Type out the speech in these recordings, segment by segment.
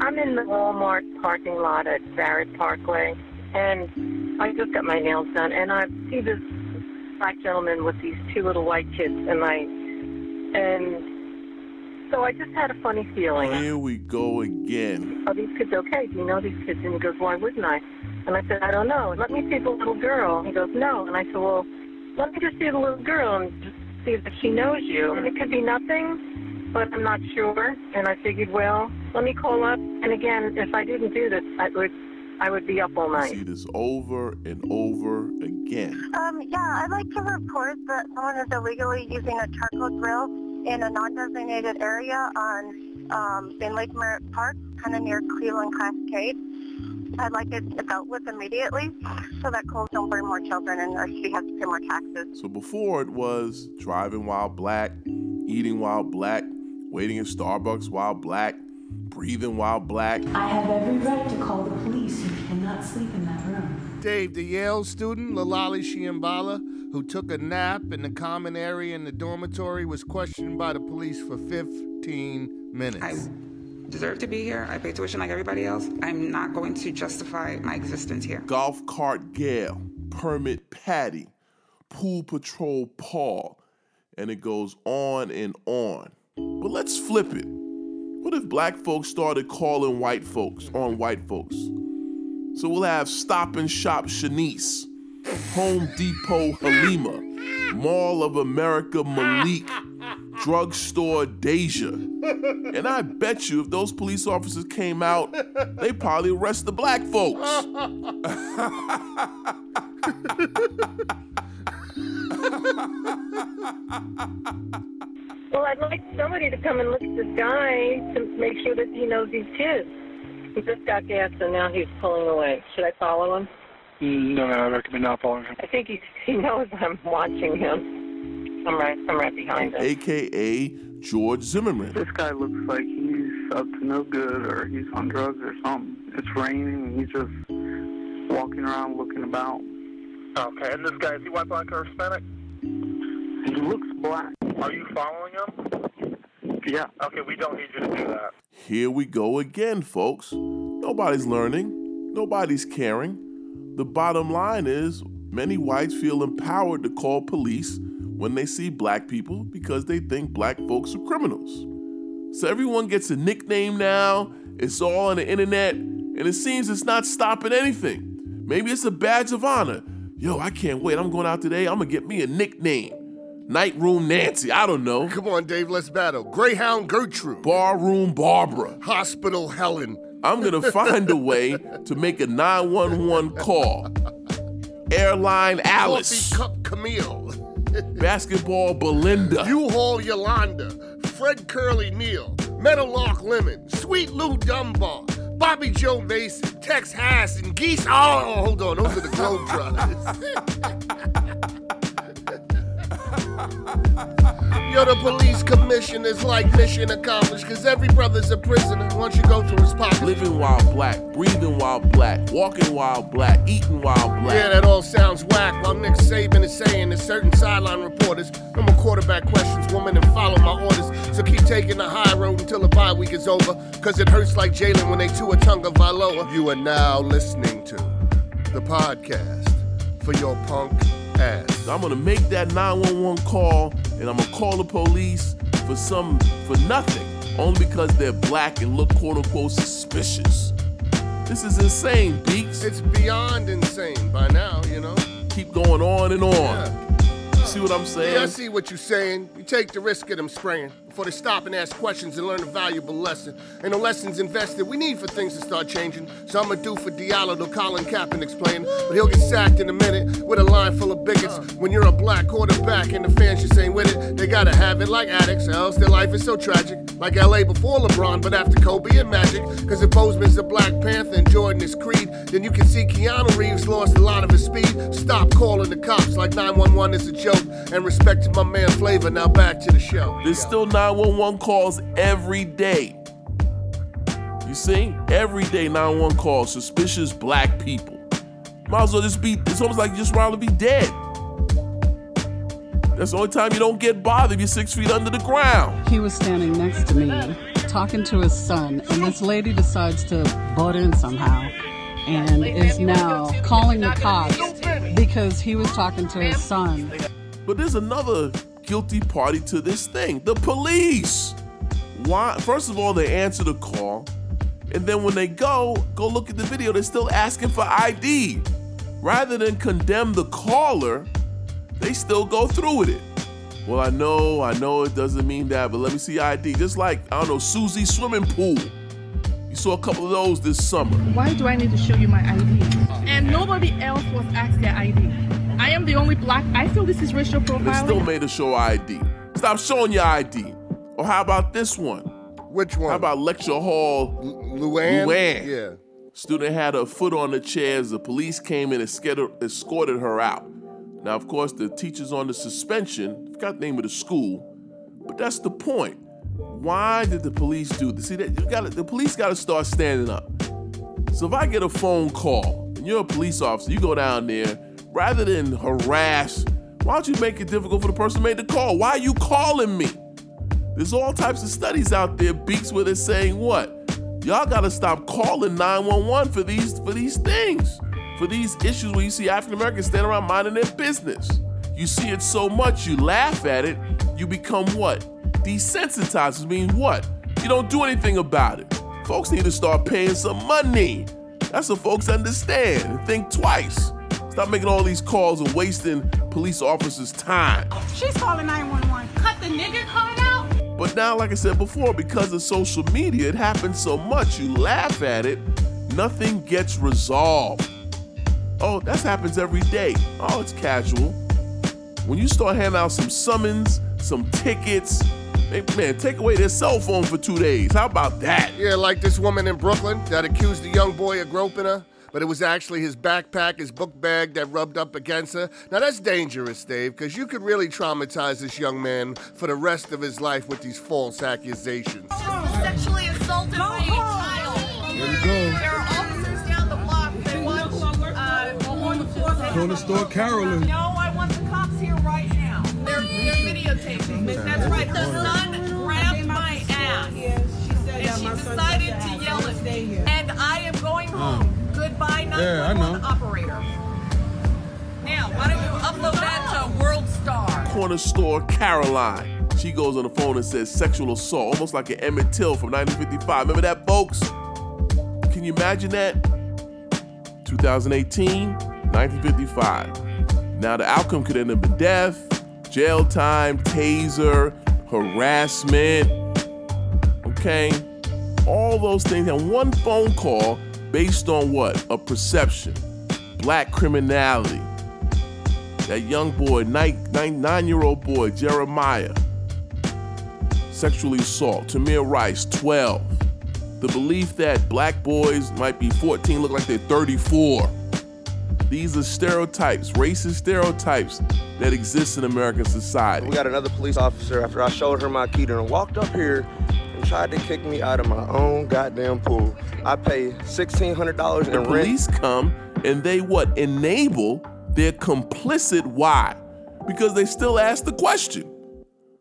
I'm in the Walmart parking lot at Barrett Parkway, and I just got my nails done, and I see this black gentleman with these two little white kids, and I, and so I just had a funny feeling. Here we go again. Are these kids okay? Do you know these kids? And he goes, Why wouldn't I? And I said, I don't know. Let me see the little girl. He goes, No. And I said, Well, let me just see the little girl and just see if she knows you. And it could be nothing, but I'm not sure. And I figured, well, let me call up. And again, if I didn't do this, I would I would be up all I night. see this over and over again. Um, yeah, I'd like to report that someone is illegally using a charcoal grill in a non-designated area on um, in Lake Merritt Park, kind of near Cleveland Cascade. I'd like it dealt with immediately so that Coles don't bring more children and or she has to pay more taxes. So before it was driving while black, eating while black, waiting in Starbucks while black, breathing while black. I have every right to call the police. You cannot sleep in that room. Dave, the Yale student, Lolade Siyonbola, who took a nap in the common area in the dormitory, was questioned by the police for 15 minutes. I deserve to be here. I pay tuition like everybody else. I'm not going to justify my existence here. Golf cart Gail, permit Patty, pool patrol Paul, and it goes on and on. But let's flip it. What if black folks started calling white folks on white folks? So we'll have Stop and Shop Shanice, Home Depot Halima, Mall of America Malik, Drugstore Deja. And I bet you if those police officers came out, they probably arrest the black folks. Well, I'd like somebody to come and look at this guy to make sure that he knows these kids. He just got gas and now he's pulling away. Should I follow him? Mm, no, I recommend not following him. I think he he knows I'm watching him. I'm right I'm right behind him. AKA George Zimmerman. This guy looks like he's up to no good or he's on drugs or something. It's raining and he's just walking around looking about. Okay, and this guy, is he white, black, or Hispanic? He looks black. Are you following him? Yeah. Okay, we don't need you to do that. Here we go again, folks. Nobody's learning, nobody's caring. The bottom line is many whites feel empowered to call police when they see black people because they think black folks are criminals. So everyone gets a nickname now, it's all on the internet, and it seems it's not stopping anything. Maybe it's a badge of honor. Yo, I can't wait. I'm going out today. I'm gonna get me a nickname. Night Room Nancy. I don't know. Come on, Dave, let's battle. Greyhound Gertrude. Barroom Barbara. Hospital Helen. I'm gonna find a way to make a 911 call. Airline Alice. Coffee Cup Camille. Basketball Belinda. U-Haul Yolanda. Fred Curly Neal. Meadowlark Lemon. Sweet Lou Dunbar. Bobby Joe Mason. Tex Hass and Geese. Oh, hold on. Those are the Globetrotters. Yo, the police commission is like mission accomplished because every brother's a prisoner once you go through his pocket. Living while black, breathing while black, walking while black, eating while black. Yeah, that all sounds whack. While Nick Saban is saying that certain sideline reporters, no more quarterback questions, woman, and follow my orders. So keep taking the high road until the bye week is over. Cause it hurts like Jalen when they Tua Tagovailoa. You are now listening to the podcast for your punk ass. I'm gonna make that 911 call and I'm gonna call the police for some for nothing. Only because they're black and look quote unquote suspicious. This is insane, Beaks. It's beyond insane by now, you know. Keep going on and on. Yeah. See what I'm saying? Yeah, I see what you're saying. You take the risk of them spraying before they stop and ask questions and learn a valuable lesson. And the lessons invested we need for things to start changing. So I'ma do for Diallo to Colin Kaepernick explain. But he'll get sacked in a minute with a line full of bigots. When you're a black quarterback and the fans just ain't with it, they gotta have it like addicts, else their life is so tragic. Like LA before LeBron, but after Kobe and Magic. Cause if Boseman's a Black Panther and Jordan is Creed, then you can see Keanu Reeves lost a lot of his speed. Stop calling the cops like 911 is a joke. And respect to my man Flavor. Now back to the show. There's still 911 calls every day. You see? Every day 911 calls, suspicious black people. Might as well just be, it's almost like you just rather be dead. That's the only time you don't get bothered you're six feet under the ground. He was standing next to me talking to his son, and this lady decides to butt in somehow and is now calling the cops because he was talking to his son. But there's another guilty party to this thing the police. Why? First of all, they answer the call, and then when they go, go look at the video, they're still asking for ID. Rather than condemn the caller, they still go through with it. Well, I know, I know it doesn't mean that, but let me see ID. Just like, I don't know, Susie swimming pool. You saw a couple of those this summer. Why do I need to show you my ID? And nobody else was asked their ID. I am the only black. I feel this is racial profiling. They profiling. still made a show ID. Stop showing your ID. Or how about this one? Which one? How about lecture hall? Luann? Luann. Yeah. Student had her foot on the chairs. The police came in and escorted escorted her out. Now, of course, the teacher's on the suspension. Forgot the name of the school, but that's the point. Why did the police do this? See, that you got the police got to start standing up. So if I get a phone call and you're a police officer, you go down there rather than harass. Why don't you make it difficult for the person who made the call? Why are you calling me? There's all types of studies out there, beaks where they're saying what? Y'all gotta stop calling 911 for these for these things, for these issues where you see African Americans standing around minding their business. You see it so much, you laugh at it, you become what? Desensitized, which means what? You don't do anything about it. Folks need to start paying some money. That's what folks understand think twice. Stop making all these calls and wasting police officers' time. She's calling 911. Cut the nigger calling out. But now, like I said before, because of social media, it happens so much, you laugh at it, nothing gets resolved. Oh, that happens every day. Oh, it's casual. When you start handing out some summons, some tickets, man, man, take away their cell phone for two days. How about that? Yeah, like this woman in Brooklyn that accused a young boy of groping her, but it was actually his backpack, his book bag that rubbed up against her. Now that's dangerous, Dave, because you could really traumatize this young man for the rest of his life with these false accusations. Sexually assaulted by a child. There you go. There are officers down the block. They want uh, Corner store Carolyn. No, I want the cops here right now. Yeah, I know. operator. Now, why don't you upload that to World Star? Corner store Caroline. She goes on the phone and says sexual assault, almost like an Emmett Till from 1955. Remember that, folks? Can you imagine that? 2018, 1955. Now the outcome could end up in death, jail time, taser, harassment. Okay? All those things and one phone call based on what? A perception. Black criminality. That young boy, nine, nine, nine-year-old boy, Jeremiah, sexually assault. Tamir Rice, 12. The belief that black boys might be 14, look like they're 34. These are stereotypes, racist stereotypes that exist in American society. We got another police officer after I showed her my key and walked up here tried to kick me out of my own goddamn pool. I pay $1,600 The in rent. police come and they what? Enable, they're complicit. Why? Because they still ask the question.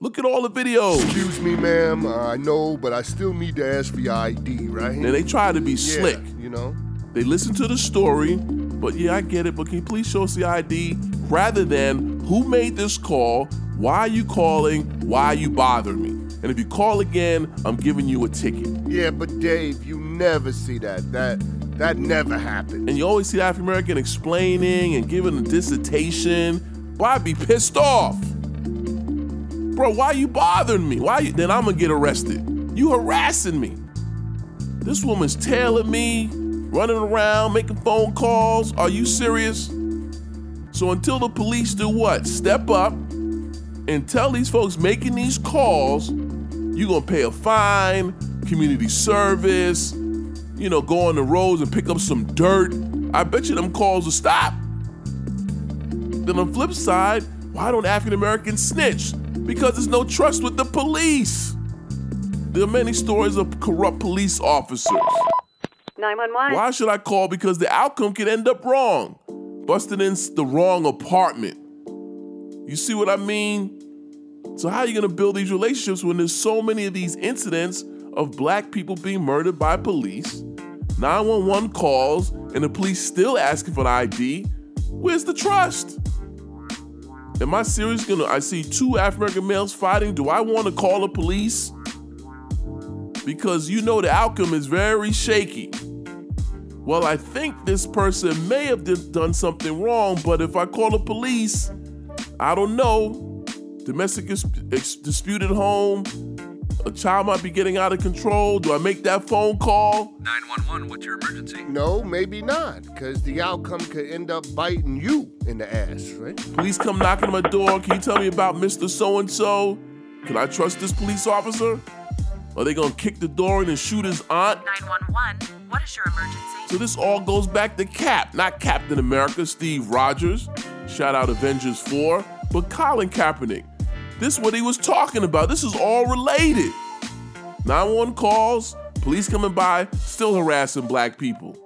Look at all the videos. Excuse me, ma'am. Uh, I know, but I still need to ask for your ID, right? And they try to be Yeah, slick. You know? They listen to the story, but yeah, I get it. But can you please show us the ID rather than who made this call? Why are you calling? Why are you bothering me? And if you call again, I'm giving you a ticket. Yeah, but Dave, you never see that. That that never happened. And you always see the African American explaining and giving a dissertation. Why I'd be pissed off? Bro, why you bothering me? Why you, then I'm gonna get arrested. You harassing me. This woman's tailing me, running around, making phone calls. Are you serious? So until the police do what? Step up and tell these folks making these calls, you're gonna pay a fine, community service, you know, go on the roads and pick up some dirt. I bet you them calls will stop. Then on the flip side, why don't African Americans snitch? Because there's no trust with the police. There are many stories of corrupt police officers. 911. Why should I call? Because the outcome could end up wrong. Busting in the wrong apartment. You see what I mean? So how are you gonna build these relationships when there's so many of these incidents of black people being murdered by police. 911 calls, and the police still asking for an ID. Where's the trust? Am I serious? Gonna I see two African American males fighting? Do I want to call the police? Because you know the outcome is very shaky. Well, I think this person may have done something wrong, but if I call the police, I don't know. Domestic dis- ex- dispute at home, a child might be getting out of control. Do I make that phone call? 911, what's your emergency? No, maybe not, because the outcome could end up biting you in the ass, right? Police come knocking on my door. Can you tell me about Mr. So and so? Can I trust this police officer? Are they gonna kick the door in and shoot his aunt? 911, what is your emergency? So this all goes back to Cap, not Captain America, Steve Rogers. Shout out Avengers 4, but Colin Kaepernick. This is what he was talking about. This is all related. 911 calls, police coming by, still harassing black people.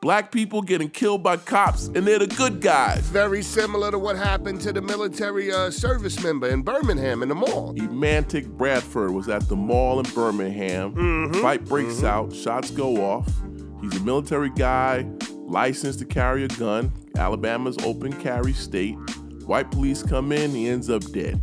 Black people getting killed by cops, and they're the good guys. Very similar to what happened to the military uh, service member in Birmingham in the mall. Emantic Bradford was at the mall in Birmingham. Mhm, Fight breaks mhm. out, shots go off. He's a military guy, licensed to carry a gun. Alabama's open carry state. White police come in, he ends up dead.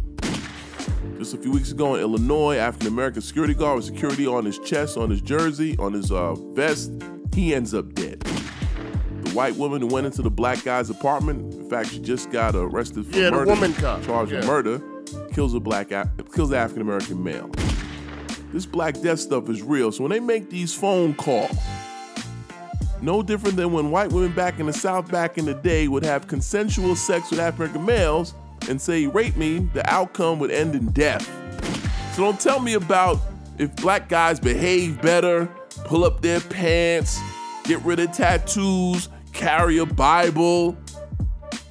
Just a few weeks ago in Illinois, African American security guard with security on his chest, on his jersey, on his uh, vest, he ends up dead. The white woman who went into the black guy's apartment, in fact, she just got arrested for Yeah, the woman cop, charged with murder, kills a black kills the African American male. This black death stuff is real. So when they make these phone calls, no different than when white women back in the South back in the day would have consensual sex with African males and say, rape me, the outcome would end in death. So don't tell me about if black guys behave better, pull up their pants, get rid of tattoos, carry a Bible.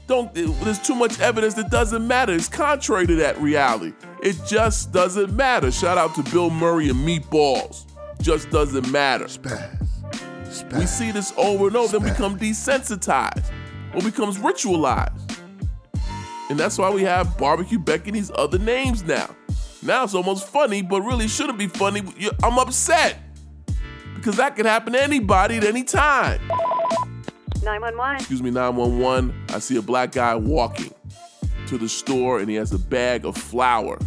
Don't there's too much evidence that doesn't matter. It's contrary to that reality. It just doesn't matter. Shout out to Bill Murray and Meatballs. Just doesn't matter. spaz We see this over and over, then become desensitized or becomes ritualized. And that's why we have Barbecue Beck and these other names now. Now it's almost funny, but really shouldn't be funny. I'm upset because that could happen to anybody at any time. 911. Excuse me, 911. I see a black guy walking to the store and he has a bag of flour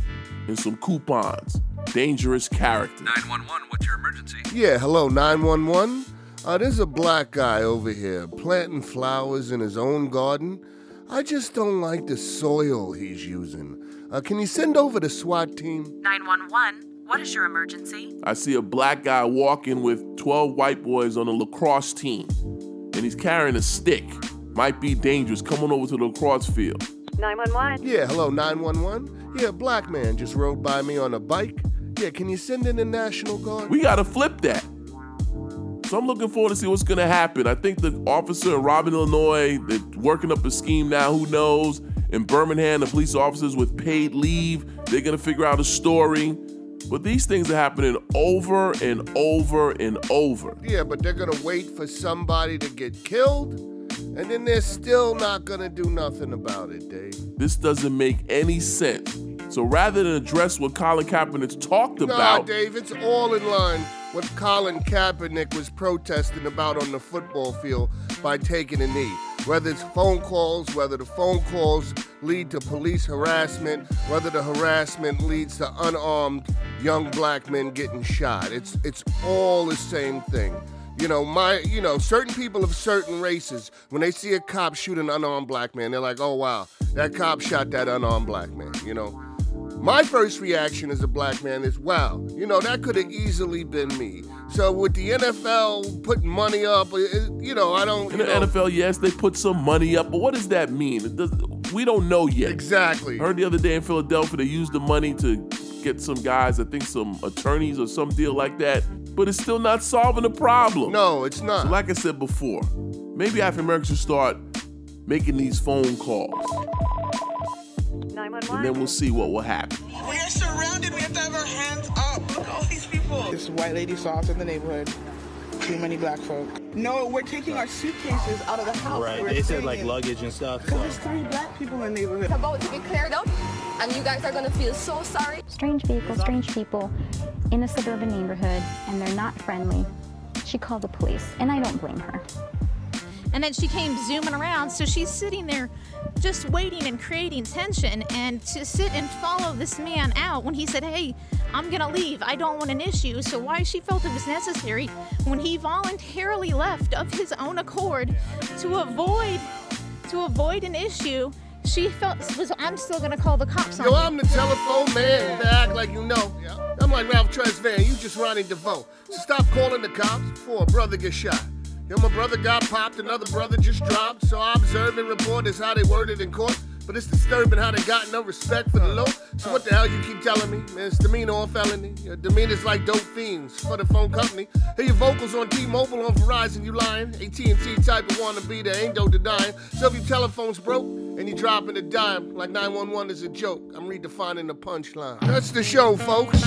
and some coupons. Dangerous character. 911, what's your emergency? Yeah, hello, 911. Uh, there's a black guy over here planting flowers in his own garden. I just don't like the soil he's using. Uh, can you send over the SWAT team? 911, what is your emergency? I see a black guy walking with 12 white boys on a lacrosse team, and he's carrying a stick. Might be dangerous. Come on over to the lacrosse field. 911. Yeah, hello, 911. Yeah, a black man just rode by me on a bike. Yeah, can you send in the National Guard? We gotta flip that. So I'm looking forward to see what's gonna happen. I think the officer in Robin, Illinois, they're working up a scheme now. Who knows? In Birmingham, the police officers with paid leave, they're gonna figure out a story. But these things are happening over and over and over. Yeah, but they're gonna wait for somebody to get killed, and then they're still not gonna do nothing about it, Dave. This doesn't make any sense. So rather than address what Colin Kaepernick's talked Nah, about, Dave, it's all in line what Colin Kaepernick was protesting about on the football field by taking a knee. Whether it's phone calls, whether the phone calls lead to police harassment, whether the harassment leads to unarmed young black men getting shot. It's it's all the same thing. You know, my you know, certain people of certain races, when they see a cop shoot an unarmed black man, they're like, oh wow, that cop shot that unarmed black man, you know. My first reaction as a black man is, wow, you know, that could have easily been me. So with the NFL putting money up, it- you know, I don't. in the know, NFL, yes, they put some money up, but what does that mean? It does, we don't know yet. Exactly. I Heard the other day in Philadelphia, they used the money to get some guys, I think some attorneys or some deal like that, but it's still not solving the problem. No, it's not. So like I said before, maybe African Americans should start making these phone calls, 911. And then we'll see what will happen. We are surrounded. We have to have our hands up. Look at all these people. This white lady saw us in the neighborhood. Too many black folk. No, we're taking our suitcases out of the house. Right. They said like in- luggage and stuff. Because So. there's three black people in the neighborhood. It's about to be cleared up. and you guys are gonna feel so sorry. Strange vehicle, strange people in a suburban neighborhood, and they're not friendly. She called the police, and I don't blame her. And then she came zooming around, so she's sitting there just waiting and creating tension. And to sit and follow this man out when he said, Hey, I'm gonna leave, I don't want an issue. So, why she felt it was necessary when he voluntarily left of his own accord to avoid to avoid an issue she felt was I'm still gonna call the cops on Yo, you. I'm the telephone man. You better act like you know. I'm like Ralph Tresvant. You just Ronnie DeVoe. So stop calling the cops before a brother gets shot. Yo, my brother got popped, another brother just dropped. So I observe and report is how they worded in court. But it's disturbing how they got no respect for the law. So what the hell you keep telling me? Man, it's demeanor or felony. Your demeanor's like dope fiends for the phone company. Hear your vocals on T-Mobile, on Verizon, you lying. AT&T type of wanna be, there ain't no denying. So if your telephone's broke and you dropping a dime, like 911 is a joke, I'm redefining the punchline. That's the show, folks.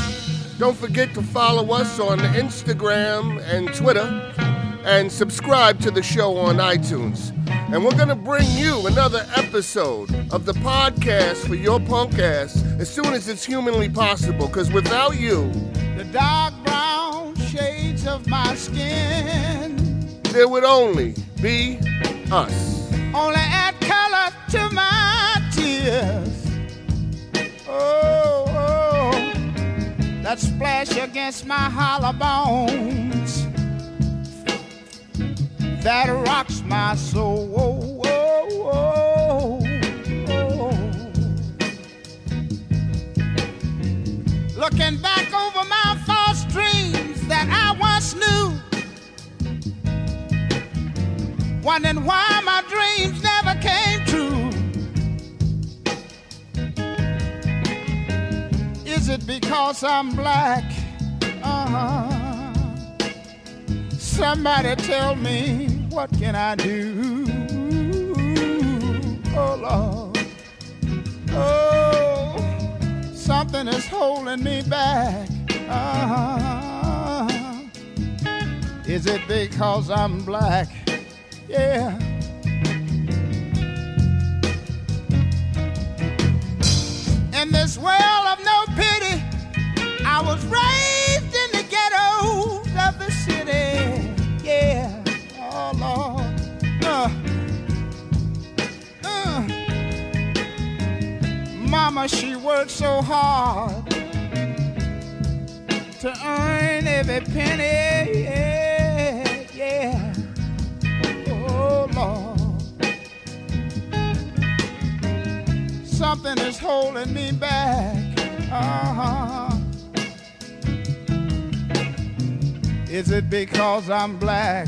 Don't forget to follow us on Instagram and Twitter and subscribe to the show on iTunes. And we're gonna bring you another episode of the podcast for your punk ass as soon as it's humanly possible. Cause without you, The dark brown shades of my skin there would only be us. only add color to my tears. Oh, oh, that splash against my hollow bones that rocks my soul. Oh, oh, oh. Looking back over my false dreams that I once knew. Wondering why my dreams never came true. Is it because I'm black? Uh-huh. Somebody tell me what can I do? Oh Lord. Oh, something is holding me back. Uh-huh. Is it because I'm black? Yeah. In this world of no pity, I was raised Mama, she worked so hard to earn every penny. Yeah. yeah. Oh Lord. Something is holding me back. Uh-huh. Is it because I'm black?